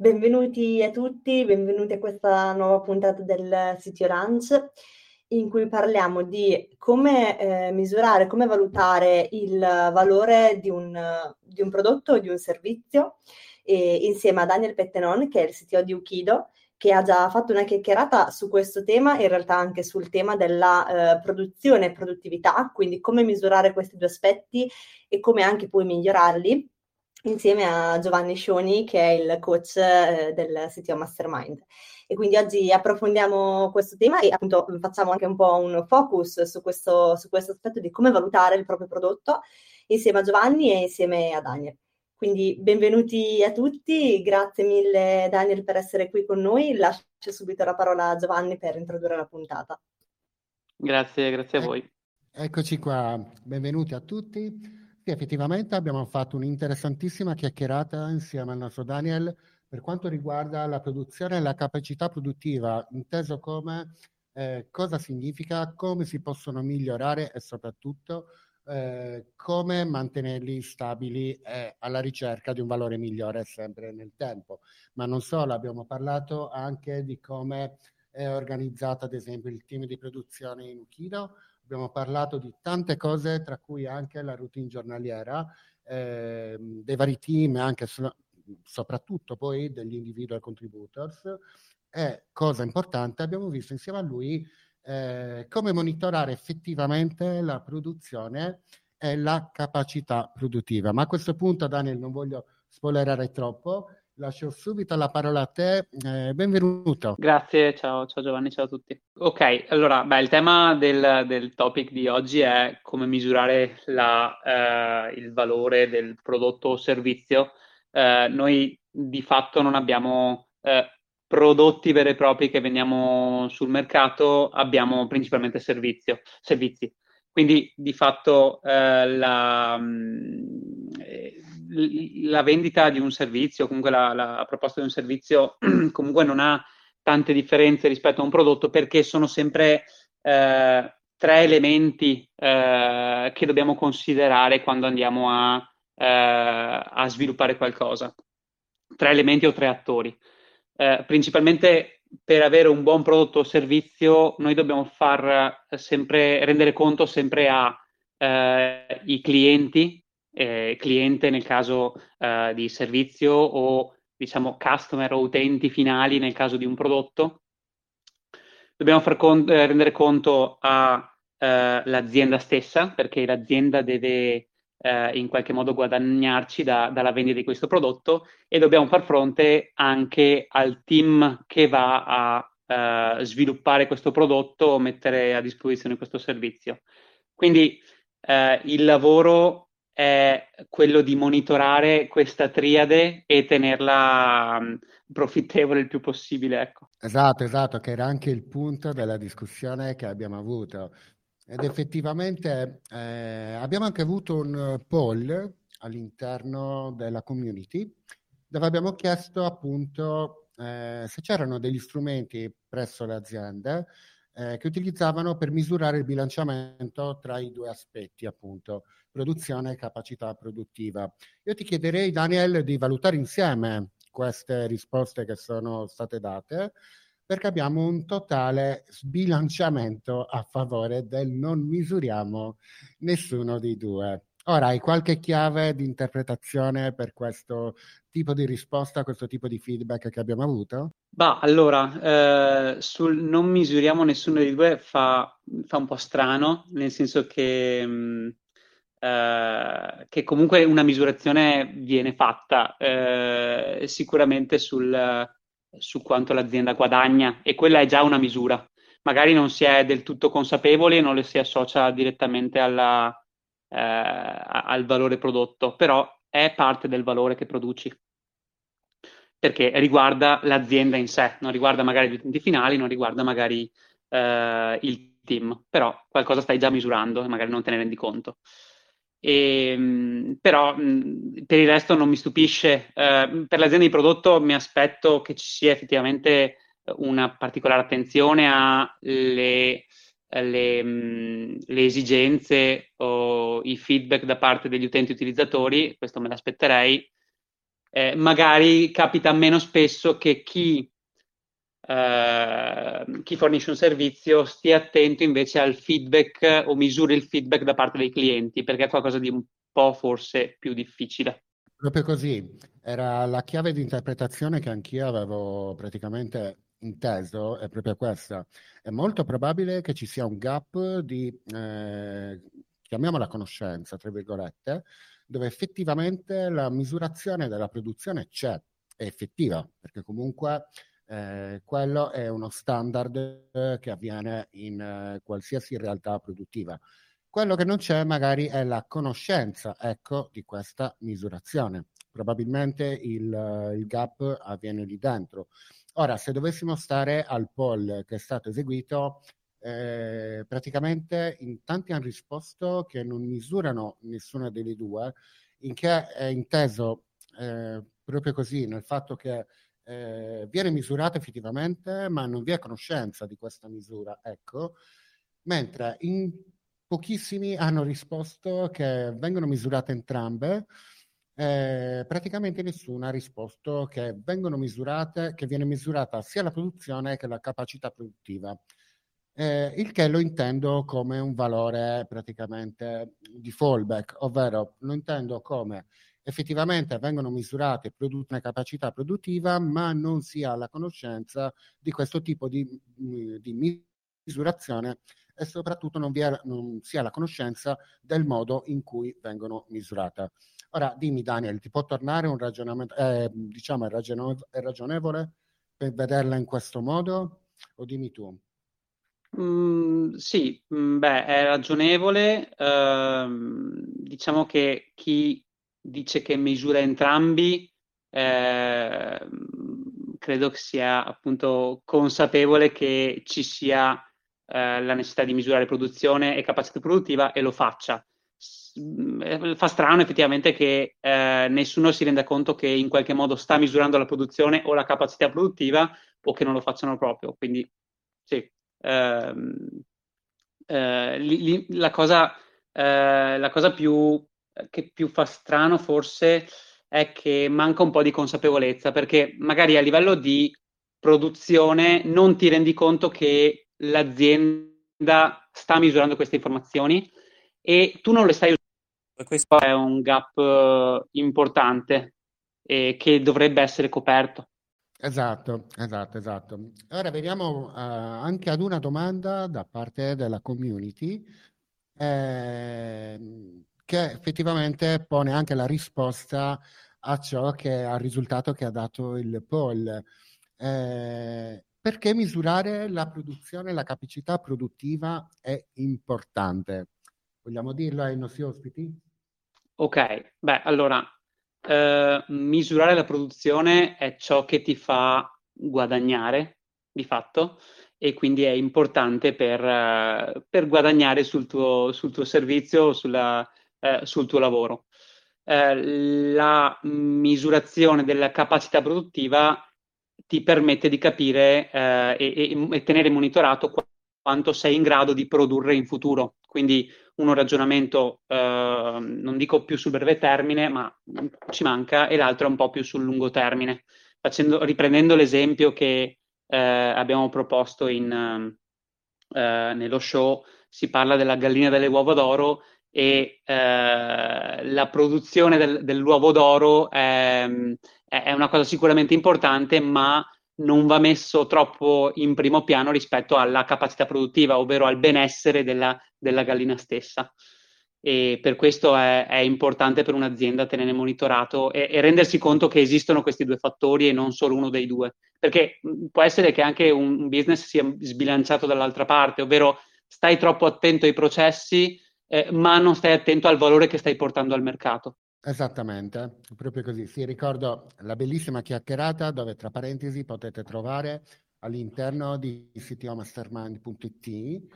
Benvenuti a tutti, benvenuti a questa nuova puntata del City Orange in cui parliamo di come eh, misurare, come valutare il valore di un, di un prodotto o di un servizio e, insieme a Daniel Pettenon che è il CTO di Ukido che ha già fatto una chiacchierata su questo tema, in realtà anche sul tema della eh, produzione e produttività, quindi come misurare questi due aspetti e come anche poi migliorarli insieme a Giovanni Scioni, che è il coach eh, del CTO Mastermind. E quindi oggi approfondiamo questo tema e appunto facciamo anche un po' un focus su questo, su questo aspetto di come valutare il proprio prodotto insieme a Giovanni e insieme a Daniel. Quindi benvenuti a tutti, grazie mille Daniel per essere qui con noi. Lascio subito la parola a Giovanni per introdurre la puntata. Grazie, grazie a voi. Eccoci qua, benvenuti a tutti. Sì, effettivamente abbiamo fatto un'interessantissima chiacchierata insieme al nostro Daniel per quanto riguarda la produzione e la capacità produttiva, inteso come eh, cosa significa, come si possono migliorare e soprattutto eh, come mantenerli stabili e alla ricerca di un valore migliore sempre nel tempo. Ma non solo, abbiamo parlato anche di come è organizzato ad esempio il team di produzione in Ukido, abbiamo parlato di tante cose, tra cui anche la routine giornaliera eh, dei vari team, anche so- soprattutto poi degli individual contributors. E cosa importante, abbiamo visto insieme a lui eh, come monitorare effettivamente la produzione e la capacità produttiva. Ma a questo punto, Daniel, non voglio spoilerare troppo, lascio subito la parola a te. Eh, benvenuto. Grazie, ciao, ciao, Giovanni, ciao a tutti. Ok, allora, beh, il tema del, del topic di oggi è come misurare la, eh, il valore del prodotto o servizio. Eh, noi di fatto non abbiamo eh, prodotti veri e propri che vendiamo sul mercato, abbiamo principalmente servizio, servizi. Quindi di fatto eh, la, mh, mm, la vendita di un servizio, comunque la, la proposta di un servizio, comunque non ha tante differenze rispetto a un prodotto perché sono sempre eh, tre elementi eh, che dobbiamo considerare quando andiamo a, eh, a, sviluppare qualcosa. Tre elementi o tre attori. Eh, principalmente per avere un buon prodotto o servizio, noi dobbiamo far sempre, rendere conto sempre ai eh, clienti eh, cliente nel caso eh, di servizio o diciamo customer o utenti finali nel caso di un prodotto. Dobbiamo far con- eh, rendere conto all'azienda eh, stessa perché l'azienda deve eh, in qualche modo guadagnarci da, dalla vendita di questo prodotto e dobbiamo far fronte anche al team che va a Uh, sviluppare questo prodotto o mettere a disposizione questo servizio. Quindi uh, il lavoro è quello di monitorare questa triade e tenerla um, profittevole il più possibile. Ecco. Esatto, esatto, che era anche il punto della discussione che abbiamo avuto. Ed effettivamente eh, abbiamo anche avuto un poll all'interno della community dove abbiamo chiesto appunto eh, se c'erano degli strumenti presso le aziende eh, che utilizzavano per misurare il bilanciamento tra i due aspetti, appunto, produzione e capacità produttiva. Io ti chiederei, Daniel, di valutare insieme queste risposte che sono state date, perché abbiamo un totale sbilanciamento a favore del non misuriamo nessuno dei due. Ora, hai qualche chiave di interpretazione per questo tipo di risposta, questo tipo di feedback che abbiamo avuto? Bah, allora, eh, sul non misuriamo nessuno dei due fa, fa un po' strano, nel senso che, mh, mm, eh, che comunque una misurazione viene fatta eh, sicuramente sul, su quanto l'azienda guadagna e quella è già una misura. Magari non si è del tutto consapevoli e non le si associa direttamente alla, eh, al valore prodotto, però è parte del valore che produci. perché riguarda l'azienda in sé, non riguarda magari gli utenti finali, non riguarda magari eh, il team, però qualcosa stai già misurando e magari non te ne rendi conto. E, ehm, però per il resto non mi stupisce. Eh, per l'azienda di prodotto mi aspetto che ci sia effettivamente una particolare attenzione alle le, mh, le, esigenze o i feedback da parte degli utenti utilizzatori, questo me l'aspetterei. Eh, magari capita meno spesso che chi, eh, chi, fornisce un servizio stia attento invece al feedback o misuri il feedback da parte dei clienti, perché è qualcosa di un po' forse più difficile. Proprio così, era la chiave di interpretazione che anch'io avevo praticamente inteso è proprio questa. È molto probabile che ci sia un gap di, eh, chiamiamola conoscenza, tra virgolette, dove effettivamente la misurazione della produzione c'è, è effettiva, perché comunque eh, quello è uno standard eh, che avviene in eh, qualsiasi realtà produttiva. Quello che non c'è magari è la conoscenza, ecco, di questa misurazione. Probabilmente il, il gap avviene lì dentro. Ora, se dovessimo stare al poll che è stato eseguito, eh, praticamente in tanti hanno risposto che non misurano nessuna delle due, in che è inteso eh, proprio così, nel fatto che eh, viene misurata effettivamente, ma non vi è conoscenza di questa misura, ecco, mentre in pochissimi hanno risposto che vengono misurate entrambe, eh, praticamente nessuno ha risposto che vengono misurate, che viene misurata sia la produzione che la capacità produttiva. Eh, il che lo intendo come un valore praticamente di fallback, ovvero lo intendo come effettivamente vengono misurate una capacità produttiva, ma non si ha la conoscenza di questo tipo di, di misurazione e soprattutto non, è, non si ha la conoscenza del modo in cui vengono misurate. Ora dimmi Daniel, ti può tornare un ragionamento, eh, diciamo, è, ragionevole, è ragionevole per vederla in questo modo? O dimmi tu. Mm, sì, mm, beh, è ragionevole. Eh, diciamo che chi dice che misura entrambi, eh, credo che sia appunto consapevole che ci sia eh, la necessità di misurare produzione e capacità produttiva e lo faccia. Mm, fa strano effettivamente che eh, nessuno si renda conto che in qualche modo sta misurando la produzione o la capacità produttiva o che non lo facciano proprio. Quindi sì, ehm, eh, li, li, la, cosa, eh, la cosa più, che più fa strano forse è che manca un po' di consapevolezza perché magari a livello di produzione non ti rendi conto che l'azienda sta misurando queste informazioni e tu non le stai usando. Questo è un gap uh, importante e che dovrebbe essere coperto. Esatto, esatto, esatto. Ora veniamo uh, anche ad una domanda da parte della community eh, che effettivamente pone anche la risposta a ciò che al risultato che ha dato il poll. Eh, perché misurare la produzione, la capacità produttiva è importante? Vogliamo dirlo ai nostri ospiti? Ok, beh, allora, eh, misurare la produzione è ciò che ti fa guadagnare, di fatto, e quindi è importante per, uh, per guadagnare sul tuo, sul tuo servizio sulla, uh, sul tuo lavoro. Uh, la misurazione della capacità produttiva ti permette di capire e, e, e tenere monitorato quanto sei in grado di produrre in futuro. Quindi uno ragionamento, eh, non dico più sul breve termine, ma ci manca, e l'altro è un po' più sul lungo termine. Facendo, riprendendo l'esempio che eh, abbiamo proposto in, eh, nello show, si parla della gallina delle uova d'oro e eh, la produzione del, dell'uovo d'oro è, è una cosa sicuramente importante, ma non va messo troppo in primo piano rispetto alla capacità produttiva, ovvero al benessere della, della gallina stessa. E per questo è, è, importante per un'azienda tenere monitorato e, e, rendersi conto che esistono questi due fattori e non solo uno dei due. Perché può essere che anche un business sia sbilanciato dall'altra parte, ovvero stai troppo attento ai processi, eh, ma non stai attento al valore che stai portando al mercato. Esattamente, proprio così. Sì, ricordo la bellissima chiacchierata dove tra parentesi potete trovare all'interno di ctomastermind.it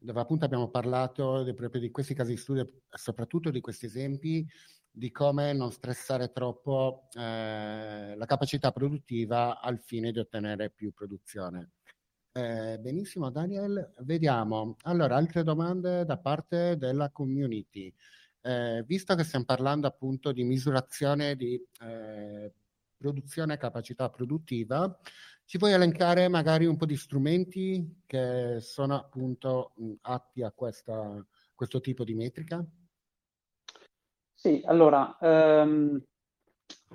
dove appunto abbiamo parlato di, proprio di questi casi di studio, soprattutto di questi esempi di come non stressare troppo eh, la capacità produttiva al fine di ottenere più produzione. Eh, benissimo Daniel, vediamo. Allora, altre domande da parte della community. Eh, visto che stiamo parlando appunto di misurazione di eh, produzione e capacità produttiva, ci puoi elencare magari un po' di strumenti che sono appunto atti a questa, questo tipo di metrica? Sì, allora, ehm,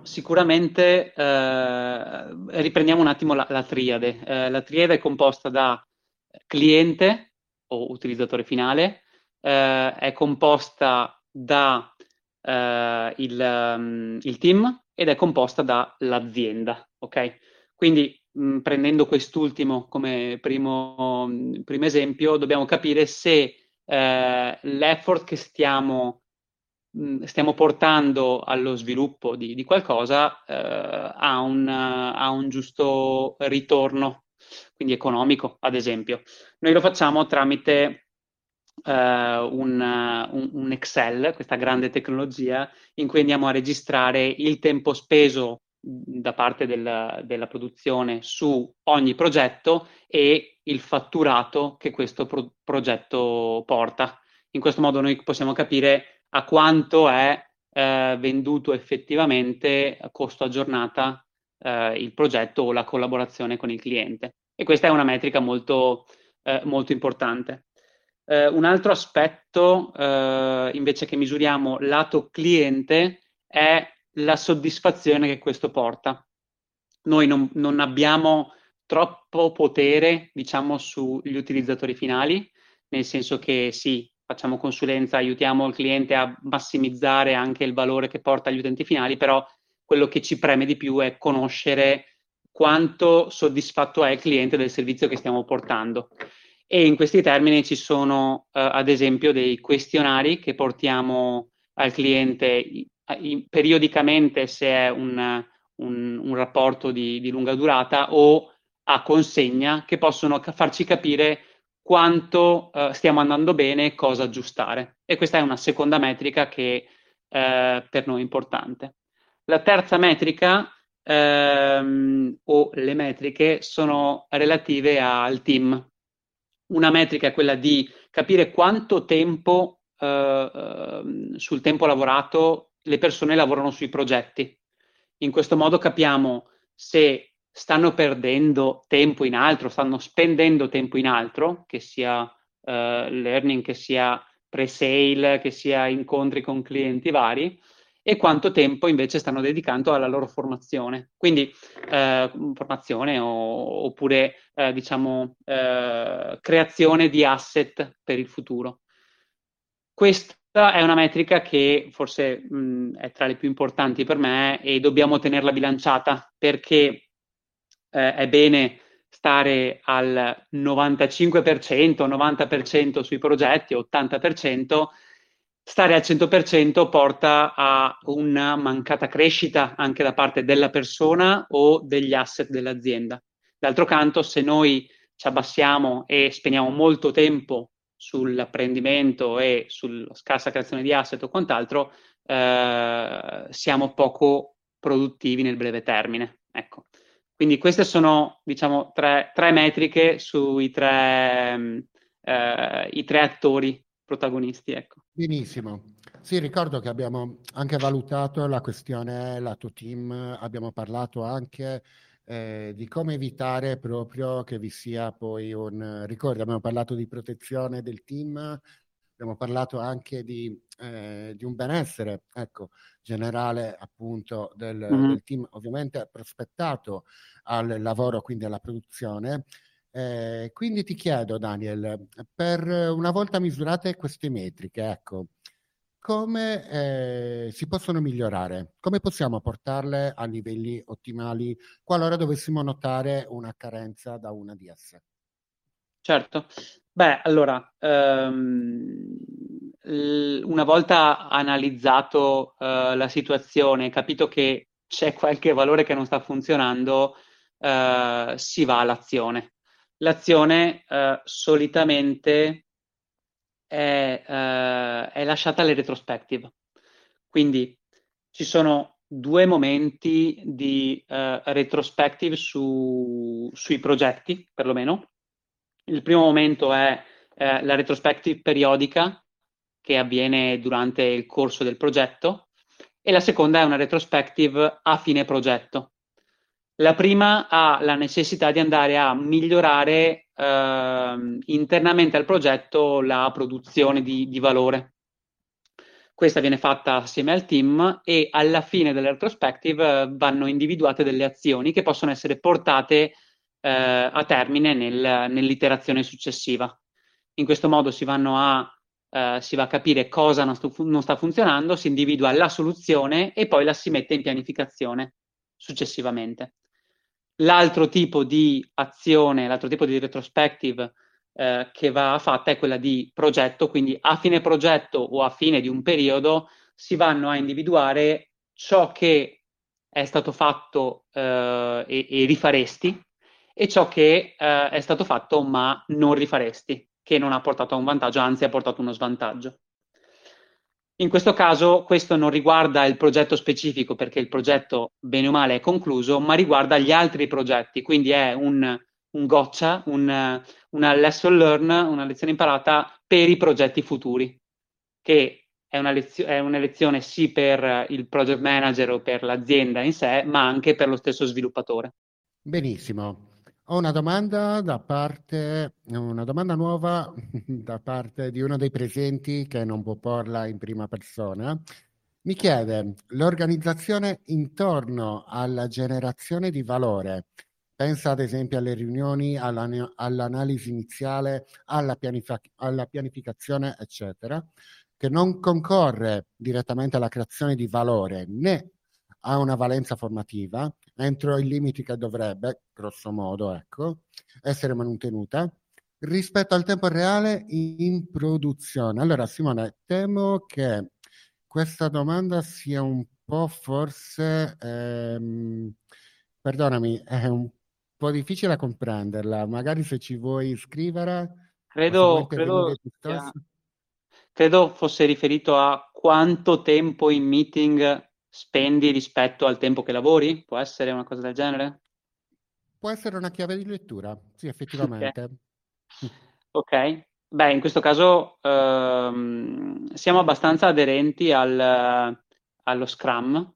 sicuramente eh, riprendiamo un attimo la, la triade. Eh, la triade è composta da cliente o utilizzatore finale, eh, è composta da eh, il, um, il, team ed è composta dall'azienda, ok? Quindi mh, prendendo quest'ultimo come primo, primo, esempio, dobbiamo capire se eh, l'effort che stiamo stiamo portando allo sviluppo di, di qualcosa eh, ha, un, ha, un, giusto ritorno, quindi economico, ad esempio. Noi lo facciamo tramite eh, un, un, un, Excel, questa grande tecnologia, in cui andiamo a registrare il tempo speso da parte del, della produzione su ogni progetto e il fatturato che questo pro- progetto porta. In questo modo noi possiamo capire a quanto è eh, venduto effettivamente a costo a giornata eh, il progetto o la collaborazione con il cliente. E questa è una metrica molto, eh, molto importante. Eh, un altro aspetto eh, invece che misuriamo lato cliente è la soddisfazione che questo porta. Noi non, non abbiamo troppo potere, diciamo, sugli utilizzatori finali, nel senso che sì, facciamo consulenza, aiutiamo il cliente a massimizzare anche il valore che porta agli utenti finali, però quello che ci preme di più è conoscere quanto soddisfatto è il cliente del servizio che stiamo portando. E in questi termini ci sono, eh, ad esempio, dei questionari che portiamo al cliente periodicamente se è un, un, un rapporto di, di lunga durata o a consegna che possono farci capire quanto uh, stiamo andando bene e cosa aggiustare. E questa è una seconda metrica che uh, per noi è importante. La terza metrica ehm, o le metriche sono relative al team. Una metrica è quella di capire quanto tempo uh, sul tempo lavorato le persone lavorano sui progetti. In questo modo capiamo se stanno perdendo tempo in altro, stanno spendendo tempo in altro, che sia uh, learning, che sia pre-sale, che sia incontri con clienti vari, e quanto tempo invece stanno dedicando alla loro formazione. Quindi eh, formazione o, oppure eh, diciamo eh, creazione di asset per il futuro. Questa è una metrica che forse mh, è tra le più importanti per me e dobbiamo tenerla bilanciata perché eh, è bene stare al 95%, 90% sui progetti, 80%, stare al 100% porta a una mancata crescita anche da parte della persona o degli asset dell'azienda. D'altro canto, se noi ci abbassiamo e spendiamo molto tempo sull'apprendimento e sulla scarsa creazione di asset o quant'altro, eh, siamo poco produttivi nel breve termine. Ecco. Quindi queste sono, diciamo, tre, tre metriche sui tre, mm, eh, tre attori protagonisti. Ecco. Benissimo. Sì, ricordo che abbiamo anche valutato la questione lato team, abbiamo parlato anche eh, di come evitare proprio che vi sia poi un ricordo, abbiamo parlato di protezione del team, abbiamo parlato anche di, eh, di un benessere ecco, generale appunto del, mm-hmm. del, team, ovviamente prospettato al lavoro, quindi alla produzione. Eh, quindi ti chiedo, Daniel, per una volta misurate queste metriche, ecco, come eh, si possono migliorare? Come possiamo portarle a livelli ottimali qualora dovessimo notare una carenza da una di esse? Certo, Beh, allora, um, una volta analizzato uh, la situazione, capito che c'è qualche valore che non sta funzionando, uh, si va all'azione. L'azione uh, solitamente è, è lasciata alle retrospective. Quindi ci sono due momenti di retrospective su, sui progetti, perlomeno il primo momento è eh, la retrospective periodica che avviene durante il corso del progetto e la seconda è una retrospective a fine progetto. La prima ha la necessità di andare a migliorare eh, internamente al progetto la produzione di, di valore. Questa viene fatta assieme al team e alla fine della retrospective eh, vanno individuate delle azioni che possono essere portate eh, a termine nel, nell'iterazione successiva. In questo modo si, a, eh, si va a capire cosa non, stu- non sta funzionando, si individua la soluzione e poi la si mette in pianificazione successivamente. L'altro tipo di azione, l'altro tipo di retrospective eh, che va fatta è quella di progetto, quindi a fine progetto o a fine di un periodo si vanno a individuare ciò che è stato fatto eh, e, e, rifaresti e ciò che eh, è stato fatto ma non rifaresti, che non ha portato a un vantaggio, anzi ha portato uno svantaggio. In questo caso questo non riguarda il progetto specifico perché il progetto bene o male è concluso, ma riguarda gli altri progetti, quindi è un, un goccia, un, una lesson learned, una lezione imparata per i progetti futuri, che è una, lezio- è una lezione sì per il project manager o per l'azienda in sé, ma anche per lo stesso sviluppatore. Benissimo. Ho una domanda da parte, una domanda nuova da parte di uno dei presenti che non può porla in prima persona. Mi chiede l'organizzazione intorno alla generazione di valore. Pensa ad esempio alle riunioni, alla, all'analisi iniziale, alla, pianific- alla pianificazione, eccetera, che non concorre direttamente alla creazione di valore né a una valenza formativa, entro i limiti che dovrebbe, grosso modo, ecco, essere mantenuta rispetto al tempo reale in produzione. Allora, Simone, temo che questa domanda sia un po' forse, ehm, perdonami, è un po' difficile a comprenderla. Magari se ci vuoi scrivere. Credo, credo, credo fosse riferito a quanto tempo in meeting spendi rispetto al tempo che lavori? Può essere una cosa del genere? Può essere una chiave di lettura, sì, effettivamente. Ok, okay. beh, in questo caso ehm, siamo abbastanza aderenti al, allo Scrum,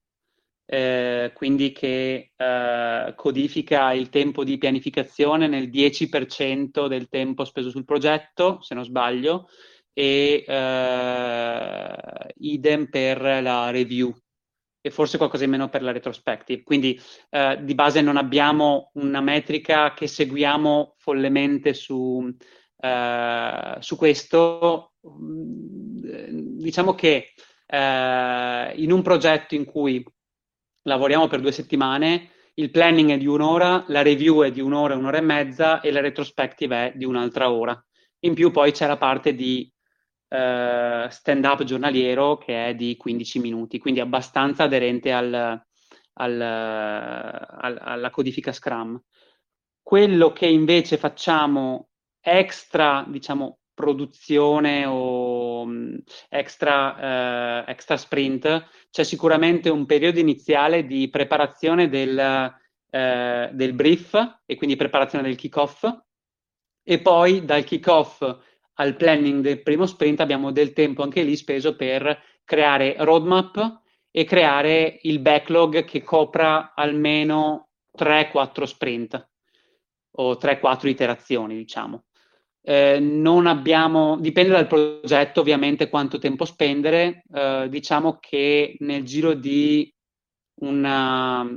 eh, quindi che eh, codifica il tempo di pianificazione nel 10% del tempo speso sul progetto, se non sbaglio, e eh, idem per la review e forse qualcosa in meno per la retrospective. Quindi eh, di base non abbiamo una metrica che seguiamo follemente su, eh, su questo. Mm, diciamo che eh, in un progetto in cui lavoriamo per due settimane, il planning è di un'ora, la review è di un'ora, un'ora e mezza e la retrospective è di un'altra ora. In più poi c'è la parte di eh, stand-up giornaliero che è di 15 minuti, quindi abbastanza aderente al, al, al, alla codifica Scrum. Quello che invece facciamo extra, diciamo, produzione o mm, extra, eh, extra sprint, c'è sicuramente un periodo iniziale di preparazione del, eh, del brief e quindi preparazione del kick-off e poi dal kick-off al planning del primo sprint abbiamo del tempo anche lì speso per creare roadmap e creare il backlog che copra almeno 3-4 sprint o 3-4 iterazioni, diciamo. Eh, non abbiamo, dipende dal progetto ovviamente quanto tempo spendere, eh, diciamo che nel giro di una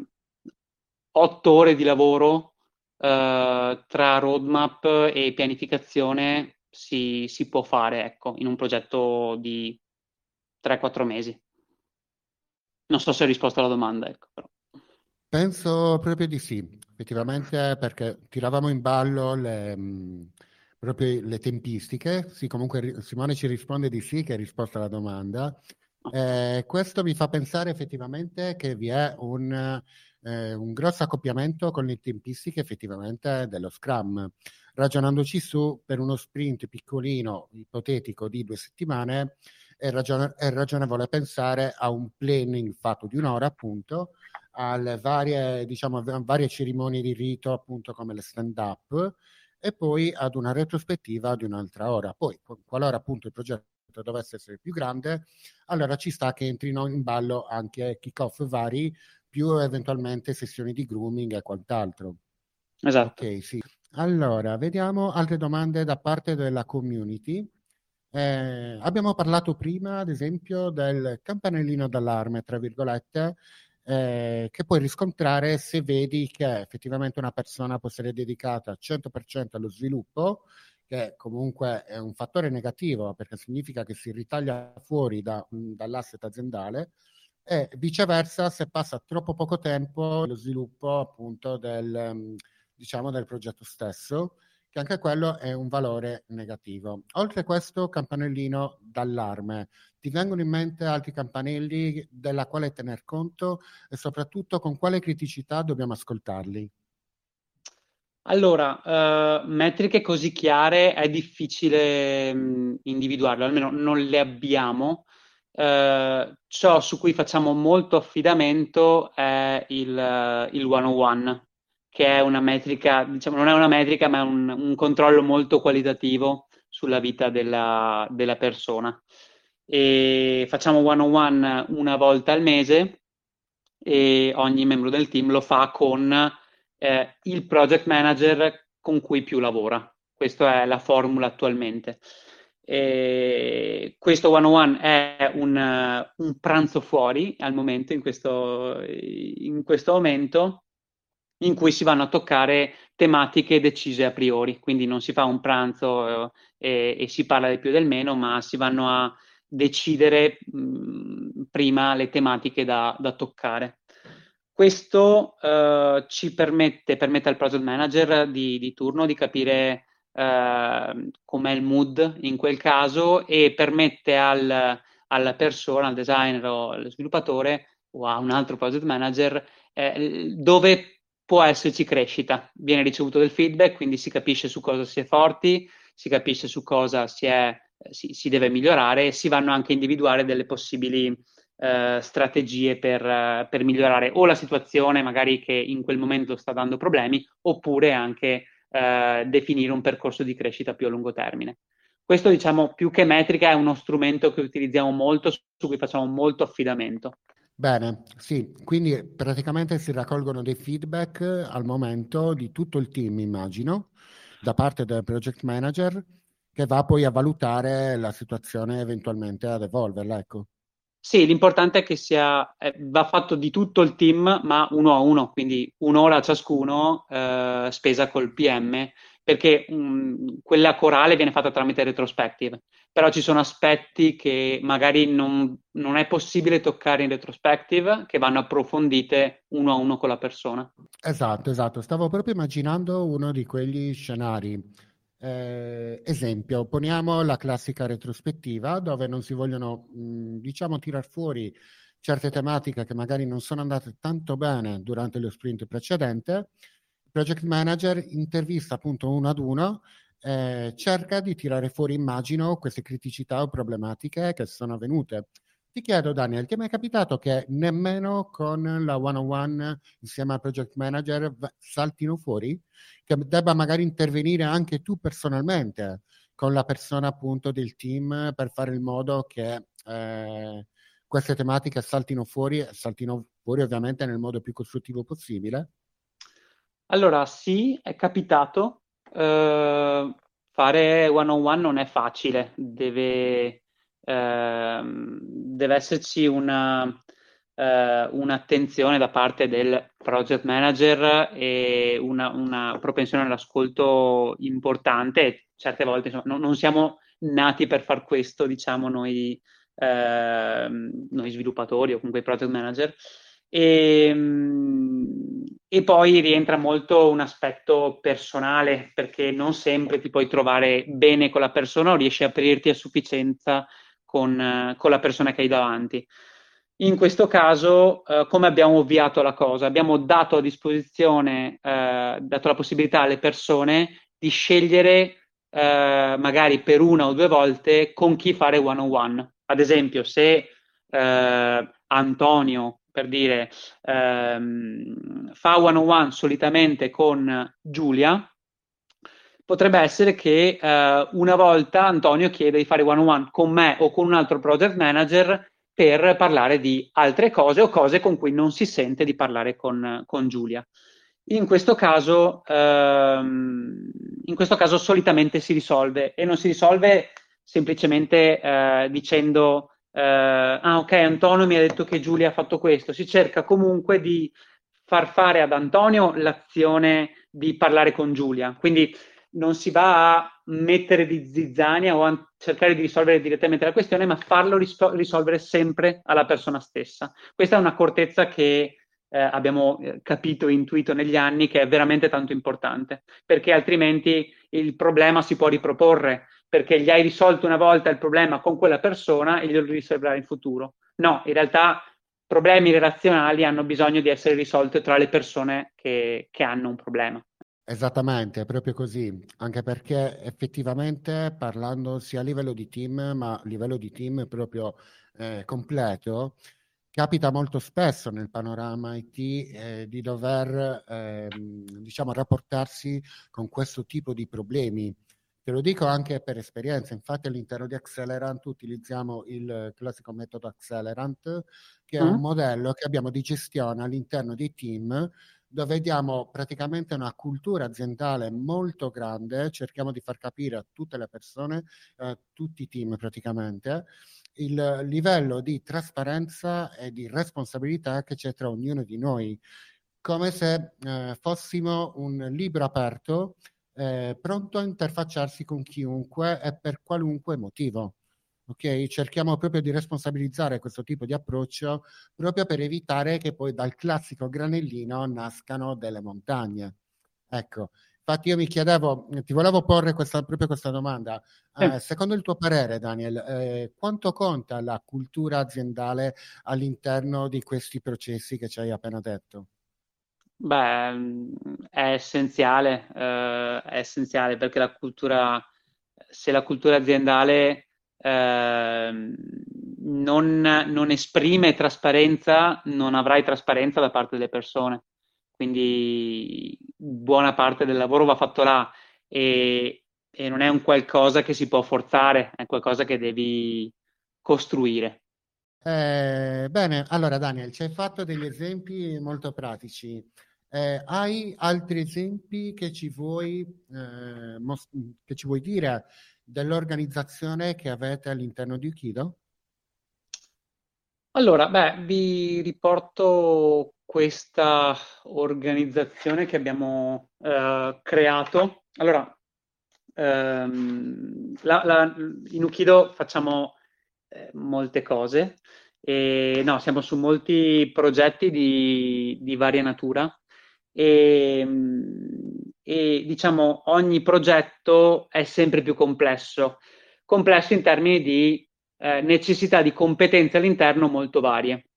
8 ore di lavoro eh, tra roadmap e pianificazione si, si può fare ecco, in un progetto di 3-4 mesi. Non so se ho risposto alla domanda. Ecco, però. Penso proprio di sì, effettivamente perché tiravamo in ballo le, proprio le tempistiche. Sì, comunque Simone ci risponde di sì, che è risposta alla domanda. Eh, questo mi fa pensare effettivamente che vi è un, eh, un grosso accoppiamento con le tempistiche effettivamente dello Scrum. Ragionandoci su, per uno sprint piccolino, ipotetico di due settimane, è, ragione- è ragionevole pensare a un planning fatto di un'ora, appunto, alle varie, diciamo, varie cerimonie di rito, appunto come le stand-up, e poi ad una retrospettiva di un'altra ora. Poi, qualora appunto il progetto dovesse essere più grande, allora ci sta che entrino in ballo anche kick-off vari, più eventualmente sessioni di grooming e quant'altro. Esatto. Ok, sì. Allora, vediamo altre domande da parte della community. Eh, abbiamo parlato prima, ad esempio, del campanellino d'allarme, tra virgolette, eh, che puoi riscontrare se vedi che effettivamente una persona può essere dedicata 100% allo sviluppo, che comunque è un fattore negativo perché significa che si ritaglia fuori da, dall'asset aziendale, e viceversa se passa troppo poco tempo allo sviluppo appunto del, diciamo, del progetto stesso che anche quello è un valore negativo. Oltre a questo campanellino d'allarme, ti vengono in mente altri campanelli della quale tener conto e soprattutto con quale criticità dobbiamo ascoltarli? Allora, uh, metriche così chiare è difficile mh, individuarle, almeno non le abbiamo. Uh, ciò su cui facciamo molto affidamento è il, uh, il one-on-one, che è una metrica, diciamo, non è una metrica, ma è un, un controllo molto qualitativo sulla vita della, della persona. E facciamo one on one una volta al mese e ogni membro del team lo fa con eh, il project manager con cui più lavora. Questa è la formula attualmente. E questo one on one è un, un, pranzo fuori al momento, in questo, in questo momento, in cui si vanno a toccare tematiche decise a priori, quindi non si fa un pranzo eh, e, e, si parla del più e del meno, ma si vanno a decidere mh, prima le tematiche da, da toccare. Questo eh, ci permette, permette al project manager di, di turno di capire eh, com'è il mood in quel caso e permette al, alla persona, al designer o allo sviluppatore o a un altro project manager eh, dove può esserci crescita. Viene ricevuto del feedback, quindi si capisce su cosa si è forti, si capisce su cosa si, è, si, si deve migliorare e si vanno anche a individuare delle possibili eh, strategie per, per, migliorare o la situazione magari che in quel momento sta dando problemi oppure anche eh, definire un percorso di crescita più a lungo termine. Questo, diciamo, più che metrica, è uno strumento che utilizziamo molto, su cui facciamo molto affidamento. Bene, sì, quindi praticamente si raccolgono dei feedback al momento di tutto il team, immagino, da parte del project manager, che va poi a valutare la situazione eventualmente ad evolverla, ecco. Sì, l'importante è che sia, eh, va fatto di tutto il team, ma uno a uno, quindi un'ora ciascuno eh, spesa col PM, perché um, quella corale viene fatta tramite retrospective però ci sono aspetti che magari non, non, è possibile toccare in retrospective, che vanno approfondite uno a uno con la persona. Esatto, esatto. Stavo proprio immaginando uno di quegli scenari. Eh, esempio, poniamo la classica retrospettiva dove non si vogliono, mh, diciamo, tirar fuori certe tematiche che magari non sono andate tanto bene durante lo sprint precedente. Project manager intervista appunto uno ad uno eh, cerca di tirare fuori, immagino, queste criticità o problematiche che sono avvenute. Ti chiedo, Daniel, ti è mai capitato che nemmeno con la one-on-one insieme al project manager saltino fuori? Che debba magari intervenire anche tu personalmente con la persona appunto del team per fare in modo che eh, queste tematiche saltino fuori, saltino fuori ovviamente nel modo più costruttivo possibile? Allora, sì, è capitato, Uh, fare one on one non è facile, deve, uh, deve esserci una, uh, un'attenzione da parte del project manager e una, una propensione all'ascolto importante. Certe volte insomma, non, non, siamo nati per far questo, diciamo noi, ehm, noi sviluppatori o comunque i project manager. E, ehm, e poi rientra molto un aspetto personale, perché non sempre ti puoi trovare bene con la persona o riesci a aprirti a sufficienza con, con la persona che hai davanti. In questo caso, eh, come abbiamo ovviato la cosa? Abbiamo dato a disposizione, eh, dato la possibilità alle persone di scegliere eh, magari per una o due volte con chi fare one on one. Ad esempio, se eh, Antonio, per dire, ehm, fa one on one solitamente con Giulia, potrebbe essere che eh, una volta Antonio chiede di fare one on one con me o con un altro project manager per parlare di altre cose o cose con cui non si sente di parlare con, con Giulia. In questo, caso, ehm, in questo caso solitamente si risolve e non si risolve semplicemente eh, dicendo ah ok Antonio mi ha detto che Giulia ha fatto questo, si cerca comunque di far fare ad Antonio l'azione di parlare con Giulia. Quindi non si va a mettere di zizzania o a cercare di risolvere direttamente la questione, ma farlo rispo- risolvere sempre alla persona stessa. Questa è un'accortezza che eh, abbiamo eh, capito e intuito negli anni che è veramente tanto importante, perché altrimenti il problema si può riproporre, perché gli hai risolto una volta il problema con quella persona e glielo risolverai in futuro. No, in realtà problemi relazionali hanno bisogno di essere risolti tra le persone che, che hanno un problema. Esattamente, è proprio così, anche perché effettivamente parlando sia a livello di team, ma a livello di team proprio eh, completo, capita molto spesso nel panorama IT eh, di dover eh, diciamo rapportarsi con questo tipo di problemi. Te lo dico anche per esperienza, infatti all'interno di Accelerant utilizziamo il classico metodo Accelerant, che è mm. un modello che abbiamo di gestione all'interno dei team dove diamo praticamente una cultura aziendale molto grande, cerchiamo di far capire a tutte le persone, a tutti i team praticamente, il livello di trasparenza e di responsabilità che c'è tra ognuno di noi, come se eh, fossimo un libro aperto eh, pronto a interfacciarsi con chiunque e per qualunque motivo. Ok, cerchiamo proprio di responsabilizzare questo tipo di approccio proprio per evitare che poi dal classico granellino nascano delle montagne. Ecco, infatti io mi chiedevo, ti volevo porre questa, proprio questa domanda. Eh, secondo il tuo parere, Daniel, eh, quanto conta la cultura aziendale all'interno di questi processi che ci hai appena detto? Beh, è essenziale, eh, è essenziale perché la cultura, se la cultura aziendale Ehm, non, non, esprime trasparenza, non avrai trasparenza da parte delle persone. Quindi buona parte del lavoro va fatto là e, e non è un qualcosa che si può forzare, è qualcosa che devi costruire. Eh, bene, allora Daniel, ci hai fatto degli esempi molto pratici. Eh, hai altri esempi che ci vuoi, eh, mos- che ci vuoi dire dell'organizzazione che avete all'interno di Ukido? Allora, beh, vi riporto questa organizzazione che abbiamo eh, creato. Allora, ehm, la, la, in Ukido facciamo eh, molte cose e no, siamo su molti progetti di, di varia natura e e diciamo ogni progetto è sempre più complesso, complesso in termini di eh, necessità di competenze all'interno molto varie.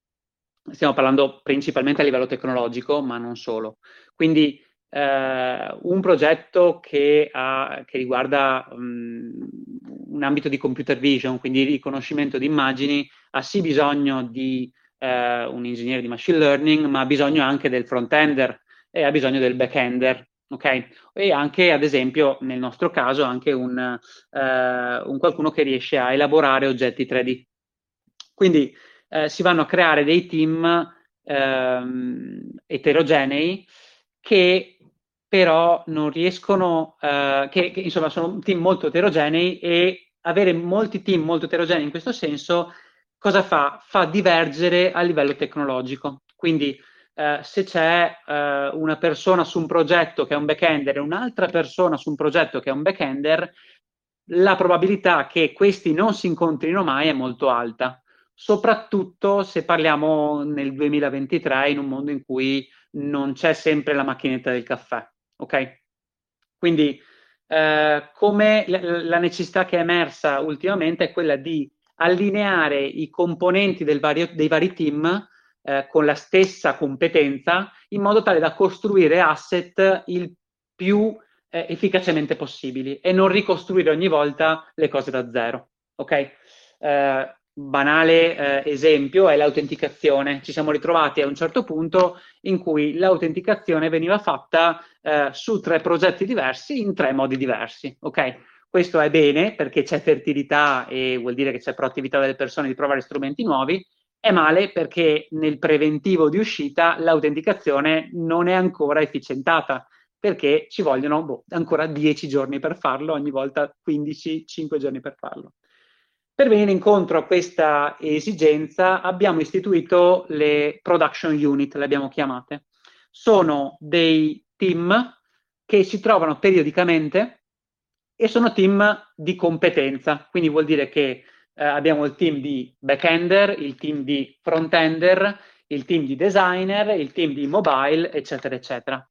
Stiamo parlando principalmente a livello tecnologico, ma non solo. Quindi eh, un progetto che, ha, che riguarda um, un ambito di computer vision, quindi riconoscimento di immagini, ha sì bisogno di eh, un ingegnere di machine learning, ma ha bisogno anche del front-ender e ha bisogno del back-ender ok? E anche, ad esempio, nel nostro caso, anche un, eh, un qualcuno che riesce a elaborare oggetti 3D. Quindi eh, si vanno a creare dei team ehm, eterogenei che però non riescono, eh, che, che, insomma sono team molto eterogenei e avere molti team molto eterogenei in questo senso cosa fa? Fa divergere a livello tecnologico. Quindi eh, se c'è eh, una persona su un progetto che è un backender e un'altra persona su un progetto che è un backender, la probabilità che questi non si incontrino mai è molto alta. soprattutto se parliamo nel 2023 in un mondo in cui non c'è sempre la macchinetta del caffè, ok? Quindi eh, come la necessità che è emersa ultimamente è quella di allineare i componenti vario, dei vari team eh, con la stessa competenza in modo tale da costruire asset il più eh, efficacemente possibili e non ricostruire ogni volta le cose da zero. Ok? Eh, banale eh, esempio è l'autenticazione. Ci siamo ritrovati a un certo punto in cui l'autenticazione veniva fatta eh, su tre progetti diversi in tre modi diversi. Ok? Questo è bene perché c'è fertilità e vuol dire che c'è proattività delle persone di provare strumenti nuovi. È male perché nel preventivo di uscita l'autenticazione non è ancora efficientata perché ci vogliono boh, ancora 10 giorni per farlo, ogni volta 15, 5 giorni per farlo. Per venire incontro a questa esigenza abbiamo istituito le production unit, le abbiamo chiamate. Sono dei team che si trovano periodicamente e sono team di competenza, quindi vuol dire che eh, abbiamo il team di back-ender, il team di front-ender, il team di designer, il team di mobile, eccetera, eccetera.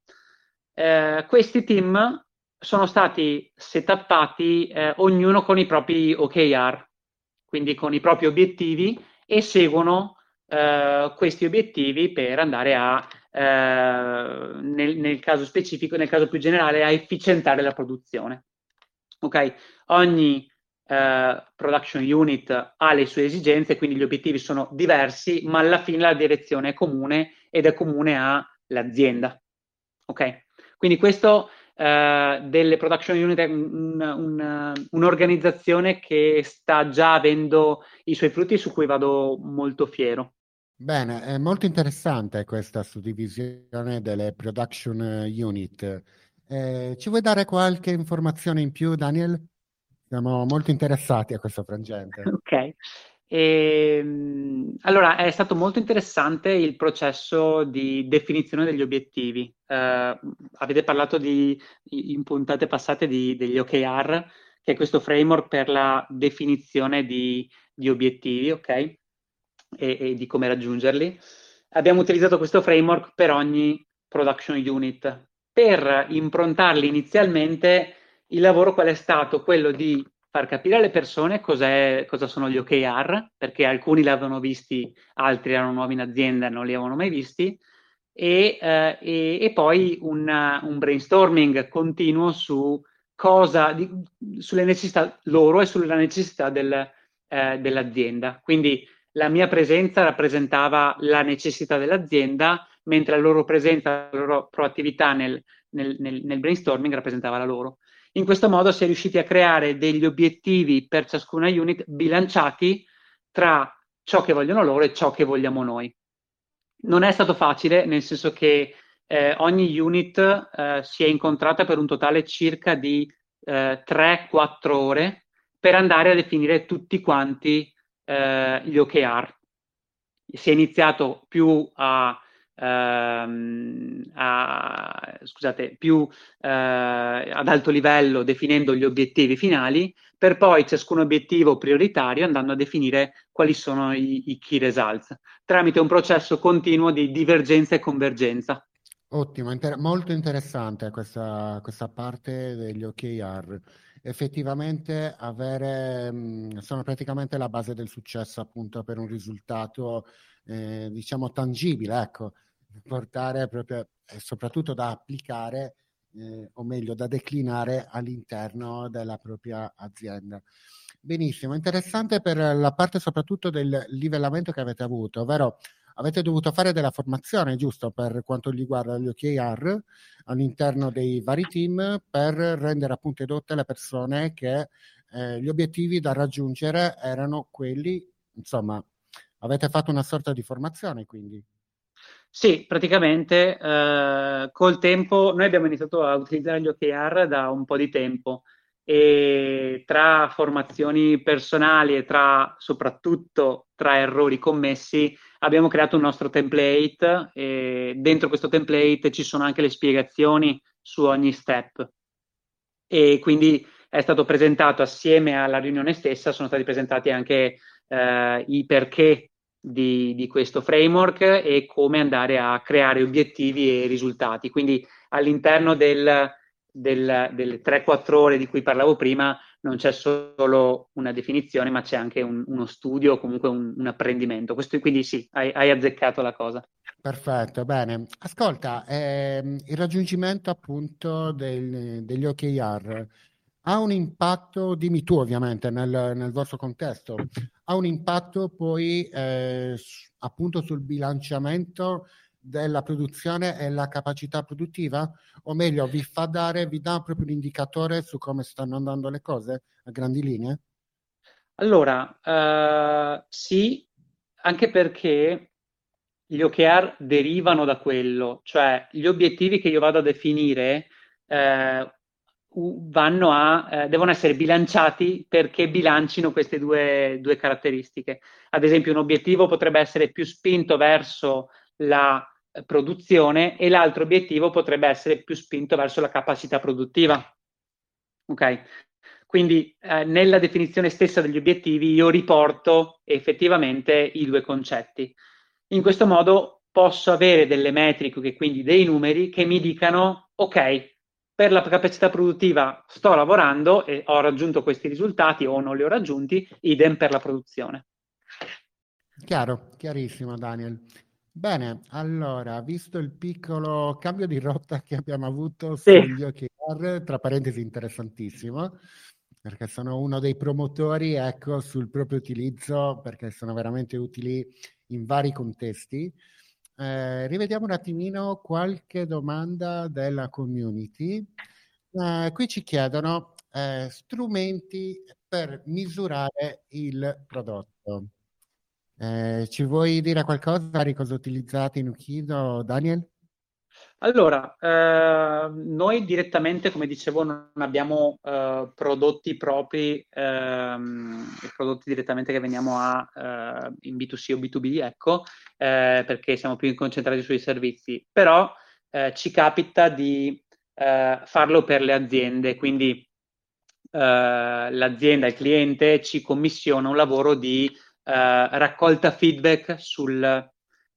Eh, questi team sono stati setappati eh, ognuno con i propri OKR, quindi con i propri obiettivi e seguono eh, questi obiettivi per andare a, eh, nel, nel, caso specifico, nel caso più generale, a efficientare la produzione. Ok, ogni eh, production unit ha le sue esigenze, quindi gli obiettivi sono diversi, ma alla fine la direzione è comune ed è comune all'azienda. Ok, quindi questo Uh, delle production unit è un, un, un'organizzazione che sta già avendo i suoi frutti su cui vado molto fiero. Bene, è molto interessante questa suddivisione delle production unit. Eh, ci vuoi dare qualche informazione in più, Daniel? Siamo molto interessati a questo frangente. Ok. E, ehm, allora, è stato molto interessante il processo di definizione degli obiettivi. Uh, avete parlato di, in puntate passate di, degli OKR, che è questo framework per la definizione di, di obiettivi, ok? E, e, di come raggiungerli. Abbiamo utilizzato questo framework per ogni production unit. Per improntarli inizialmente, il lavoro qual è stato? Quello di far capire alle persone cosa sono gli OKR, perché alcuni li avevano visti, altri erano nuovi in azienda e non li avevano mai visti, e, eh, e, e poi un, un, brainstorming continuo su cosa, di, sulle necessità loro e sulla necessità del, eh, dell'azienda. Quindi la mia presenza rappresentava la necessità dell'azienda, mentre la loro presenza, la loro proattività nel, nel, nel, nel brainstorming rappresentava la loro. In questo modo si è riusciti a creare degli obiettivi per ciascuna unit bilanciati tra ciò che vogliono loro e ciò che vogliamo noi. Non è stato facile, nel senso che eh, ogni unit eh, si è incontrata per un totale circa di eh, 3-4 ore per andare a definire tutti quanti eh, gli OKR. Si è iniziato più a ehm, a, scusate, più eh, ad alto livello definendo gli obiettivi finali, per poi ciascun obiettivo prioritario andando a definire quali sono i, i key results, tramite un processo continuo di divergenza e convergenza. Ottimo, inter- molto interessante questa, questa, parte degli OKR. Effettivamente avere, mh, sono praticamente la base del successo appunto per un risultato eh, diciamo tangibile, ecco, portare proprio e soprattutto da applicare eh, o meglio da declinare all'interno della propria azienda. Benissimo, interessante per la parte soprattutto del livellamento che avete avuto, ovvero avete dovuto fare della formazione, giusto, per quanto riguarda gli OKR all'interno dei vari team per rendere appunto edotte le persone che eh, gli obiettivi da raggiungere erano quelli, insomma, avete fatto una sorta di formazione quindi. Sì, praticamente eh, col tempo noi abbiamo iniziato a utilizzare gli OKR da un po' di tempo e tra formazioni personali e tra soprattutto tra errori commessi abbiamo creato un nostro template e dentro questo template ci sono anche le spiegazioni su ogni step e quindi è stato presentato assieme alla riunione stessa, sono stati presentati anche eh, i perché di, di, questo framework e come andare a creare obiettivi e risultati. Quindi all'interno del, del, delle 3-4 ore di cui parlavo prima non c'è solo una definizione, ma c'è anche un, uno studio, comunque un, un apprendimento. Questo, quindi sì, hai, hai, azzeccato la cosa. Perfetto, bene. Ascolta, ehm, il raggiungimento appunto del, degli OKR ha un impatto, dimmi tu ovviamente nel, nel vostro contesto, ha un impatto poi eh, appunto sul bilanciamento della produzione e la capacità produttiva? O meglio, vi fa dare, vi dà proprio un indicatore su come stanno andando le cose a grandi linee? Allora, uh, sì, anche perché gli OKR derivano da quello, cioè gli obiettivi che io vado a definire eh, vanno a, eh, devono essere bilanciati perché bilancino queste due, due, caratteristiche. Ad esempio, un obiettivo potrebbe essere più spinto verso la eh, produzione e l'altro obiettivo potrebbe essere più spinto verso la capacità produttiva. Ok? Quindi eh, nella definizione stessa degli obiettivi io riporto effettivamente i due concetti. In questo modo posso avere delle metriche, quindi dei numeri che mi dicano ok, per la capacità produttiva sto lavorando e ho raggiunto questi risultati o non li ho raggiunti, idem per la produzione. Chiaro, chiarissimo Daniel. Bene, allora, visto il piccolo cambio di rotta che abbiamo avuto sì. sugli OKR, tra parentesi interessantissimo, perché sono uno dei promotori, ecco, sul proprio utilizzo, perché sono veramente utili in vari contesti. Eh, rivediamo un attimino qualche domanda della community. Eh, qui ci chiedono eh, strumenti per misurare il prodotto. Eh, ci vuoi dire qualcosa di cosa utilizzate in Ukido, Daniel? Allora, eh, noi direttamente, come dicevo, non abbiamo eh, prodotti propri, ehm, prodotti direttamente che veniamo a eh, in B2C o B2B, ecco, eh, perché siamo più concentrati sui servizi. Però eh, ci capita di eh, farlo per le aziende, quindi l'azienda, il cliente ci commissiona un lavoro di raccolta feedback sul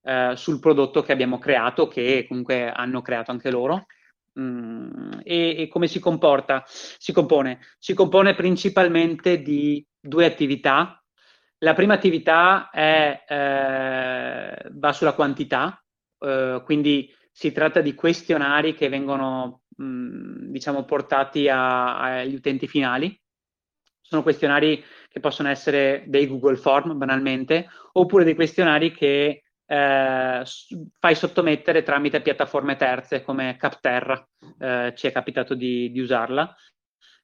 eh, sul prodotto che abbiamo creato, che comunque hanno creato anche loro. Mm, e, e, come si comporta? Si compone? Si compone principalmente di due attività. La prima attività è, eh, va sulla quantità, eh, quindi si tratta di questionari che vengono mh, mm, diciamo portati a, agli utenti finali. Sono questionari che possono essere dei Google Form banalmente, oppure dei questionari che eh, fai sottomettere tramite piattaforme terze come Capterra, eh, ci è capitato di, di usarla,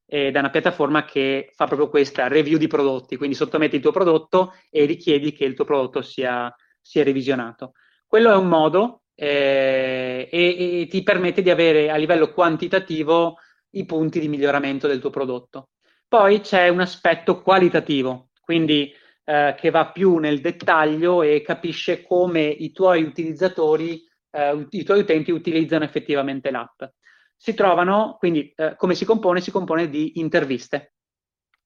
ed è una piattaforma che fa proprio questa review di prodotti, quindi sottometti il tuo prodotto e richiedi che il tuo prodotto sia, sia revisionato. Quello è un modo eh, e, e ti permette di avere a livello quantitativo i punti di miglioramento del tuo prodotto. Poi c'è un aspetto qualitativo, quindi eh, che va più nel dettaglio e capisce come i tuoi utilizzatori, eh, i tuoi utenti utilizzano effettivamente l'app. Si trovano, quindi eh, come si compone? Si compone di interviste.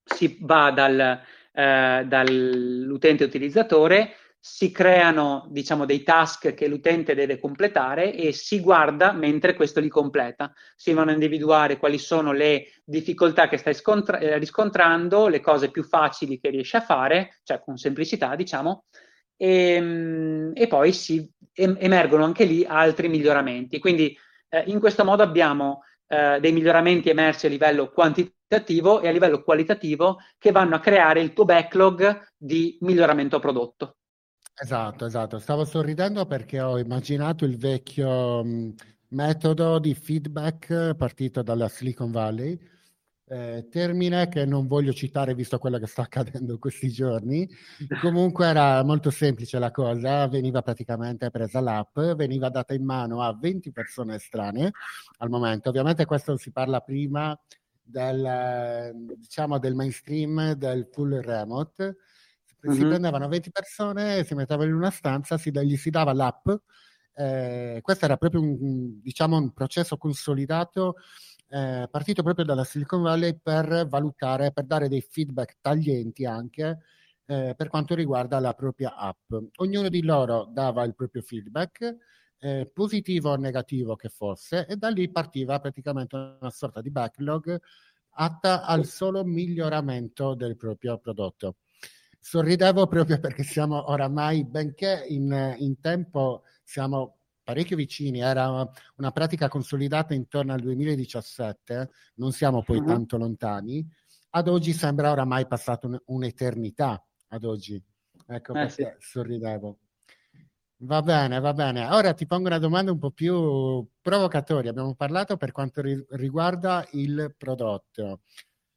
Si va dal, eh, dall'utente utilizzatore si creano diciamo dei task che l'utente deve completare e si guarda mentre questo li completa. Si vanno a individuare quali sono le difficoltà che stai scontra- eh, riscontrando, le cose più facili che riesci a fare, cioè con semplicità diciamo, e, ehm, e poi si em- emergono anche lì altri miglioramenti. Quindi eh, in questo modo abbiamo eh, dei miglioramenti emersi a livello quantitativo e a livello qualitativo che vanno a creare il tuo backlog di miglioramento prodotto. Esatto, esatto. Stavo sorridendo perché ho immaginato il vecchio mh, metodo di feedback partito dalla Silicon Valley, eh, termine che non voglio citare visto quello che sta accadendo in questi giorni. Comunque era molto semplice la cosa, veniva praticamente presa l'app, veniva data in mano a 20 persone estranee al momento. Ovviamente questo si parla prima del, diciamo, del mainstream del full remote si mm-hmm. prendevano 20 persone, si mettevano in una stanza, si, gli si dava l'app. Eh, questo era proprio un, diciamo, un processo consolidato eh, partito proprio dalla Silicon Valley per valutare, per dare dei feedback taglienti anche eh, per quanto riguarda la propria app. Ognuno di loro dava il proprio feedback, eh, positivo o negativo che fosse, e da lì partiva praticamente una sorta di backlog atta al solo miglioramento del proprio prodotto. Sorridevo proprio perché siamo oramai, benché in, in tempo siamo parecchio vicini, era una pratica consolidata intorno al 2017, non siamo poi uh-huh. tanto lontani, ad oggi sembra oramai passata un, un'eternità, ad oggi. Ecco eh, perché sì. sorridevo. Va bene, va bene. Ora ti pongo una domanda un po' più provocatoria. Abbiamo parlato per quanto ri- riguarda il prodotto,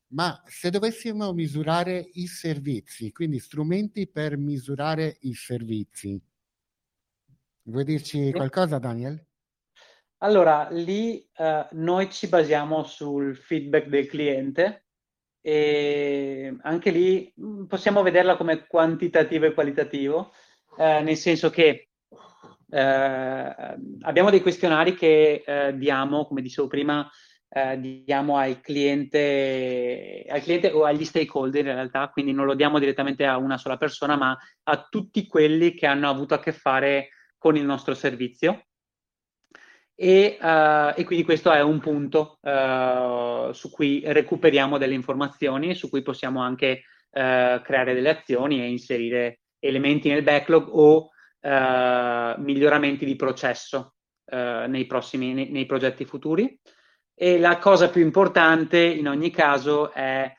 ma se dovessimo misurare i servizi, quindi strumenti per misurare i servizi, vuoi dirci qualcosa, Daniel? Allora, lì eh, noi ci basiamo sul feedback del cliente e anche lì mm, possiamo vederla come quantitativo e qualitativo, eh, nel senso che eh, abbiamo dei questionari che eh, diamo, come dicevo prima, eh, diamo al cliente, al cliente o agli stakeholder in realtà, quindi non lo diamo direttamente a una sola persona, ma a tutti quelli che hanno avuto a che fare con il nostro servizio. E, uh, e, quindi questo è un punto uh, su cui recuperiamo delle informazioni, su cui possiamo anche uh, creare delle azioni e inserire elementi nel backlog o miglioramenti di processo nei prossimi nei, nei, progetti futuri. E la cosa più importante in ogni caso è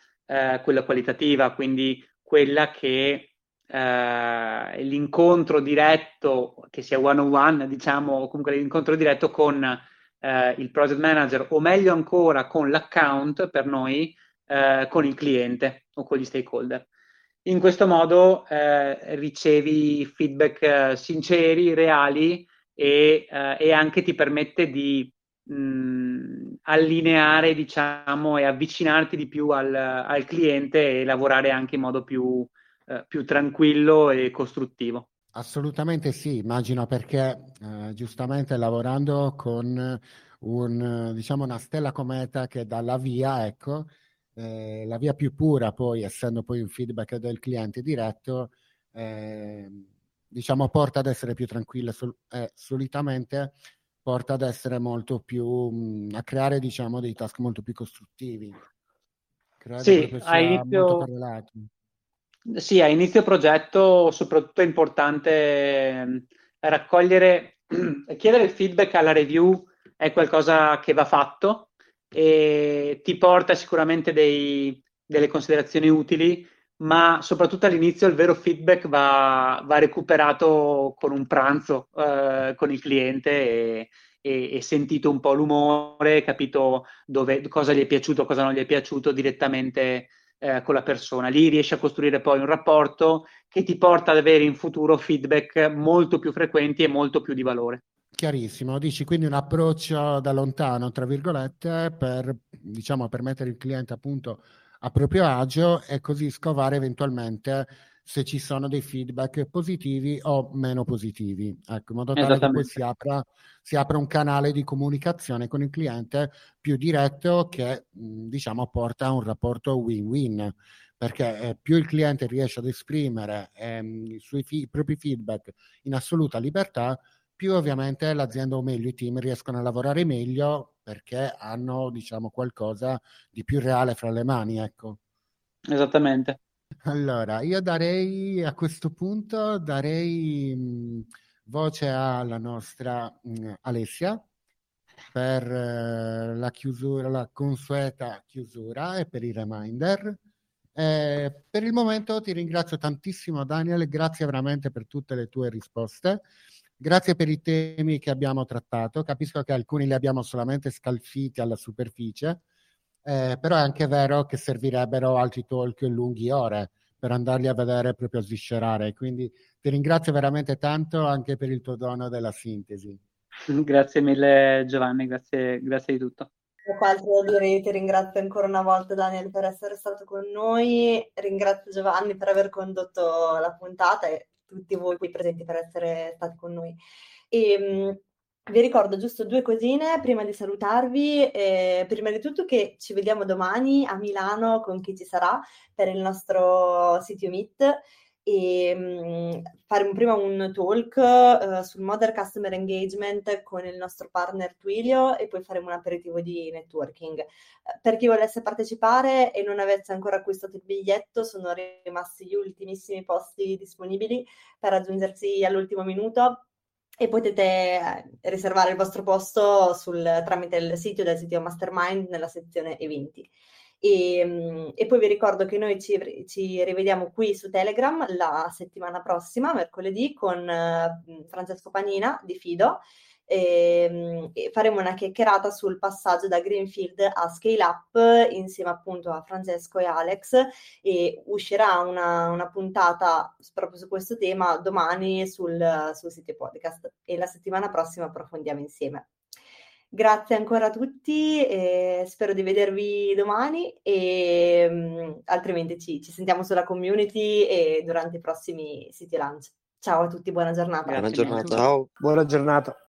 quella qualitativa, quindi quella che eh, l'incontro diretto, che sia one on one, diciamo, o comunque l'incontro diretto con eh, il project manager, o meglio ancora con l'account per noi, eh, con il cliente o con gli stakeholder. In questo modo eh, ricevi feedback eh, sinceri, reali e, eh, e, anche ti permette di mh, allineare, diciamo, e avvicinarti di più al, al cliente e lavorare anche in modo più, eh, più tranquillo e costruttivo. Assolutamente sì, immagino perché eh, giustamente lavorando con un, diciamo una stella cometa che dà la via, ecco, eh, la via più pura poi, essendo poi un feedback del cliente diretto, eh, diciamo porta ad essere più tranquilla sol- eh, solitamente porta ad essere molto più, mh, a creare diciamo dei task molto più costruttivi. Sì, a inizio, sì, a inizio progetto soprattutto è importante ehm, raccogliere, chiedere il feedback alla review è qualcosa che va fatto e ti porta sicuramente dei, delle considerazioni utili, ma soprattutto all'inizio il vero feedback va, va recuperato con un pranzo eh, con il cliente e, e, e, sentito un po' l'umore, capito dove, cosa gli è piaciuto, cosa non gli è piaciuto direttamente eh, con la persona. Lì riesci a costruire poi un rapporto che ti porta ad avere in futuro feedback molto più frequenti e molto più di valore. Chiarissimo, dici quindi un approccio da lontano, tra virgolette, per diciamo, permettere il cliente appunto a proprio agio e così scovare eventualmente se ci sono dei feedback positivi o meno positivi, ecco, in modo tale che poi si apra, si apra, un canale di comunicazione con il cliente più diretto che diciamo porta a un rapporto win-win perché eh, più il cliente riesce ad esprimere ehm, i, suoi fi- i propri feedback in assoluta libertà, più ovviamente l'azienda o meglio i team riescono a lavorare meglio perché hanno diciamo qualcosa di più reale fra le mani, ecco. Esattamente. Allora, io darei a questo punto darei mh, voce alla nostra mh, Alessia per uh, la chiusura, la consueta chiusura e per i reminder. Eh, per il momento ti ringrazio tantissimo Daniel, grazie veramente per tutte le tue risposte, grazie per i temi che abbiamo trattato, capisco che alcuni li abbiamo solamente scalfiti alla superficie, eh, però è anche vero che servirebbero altri talk lunghi ore per andarli a vedere proprio a sviscerare. Quindi ti ringrazio veramente tanto anche per il tuo dono della sintesi. Grazie mille Giovanni, grazie, grazie di tutto. Altro da dire, ti ringrazio ancora una volta Daniel per essere stato con noi, ringrazio Giovanni per aver condotto la puntata e tutti voi qui presenti per essere stati con noi. E, vi ricordo giusto due cosine prima di salutarvi. Eh, prima di tutto che ci vediamo domani a Milano con chi ci sarà per il nostro sito Meet e mh, fare un, prima un talk uh, sul Modern Customer Engagement con il nostro partner Twilio e poi faremo un aperitivo di networking. Per chi volesse partecipare e non avesse ancora acquistato il biglietto, sono rimasti gli ultimissimi posti disponibili per raggiungersi all'ultimo minuto e potete eh, riservare il vostro posto sul, tramite il sito del sito Mastermind nella sezione eventi. E, mm, e, poi vi ricordo che noi ci, ci, rivediamo qui su Telegram la settimana prossima, mercoledì, con Francesco Panina di Fido e, ehm, e, faremo una chiacchierata sul passaggio da Greenfield a Scale Up insieme appunto a Francesco e Alex e uscirà una, una puntata proprio su questo tema domani sul, sul sito podcast e la settimana prossima approfondiamo insieme. Grazie ancora a tutti, spero di vedervi domani e um, altrimenti ci, ci, sentiamo sulla community e durante i prossimi City Lunch. Ciao a tutti, buona giornata. Buona giornata. Ciao, buona giornata.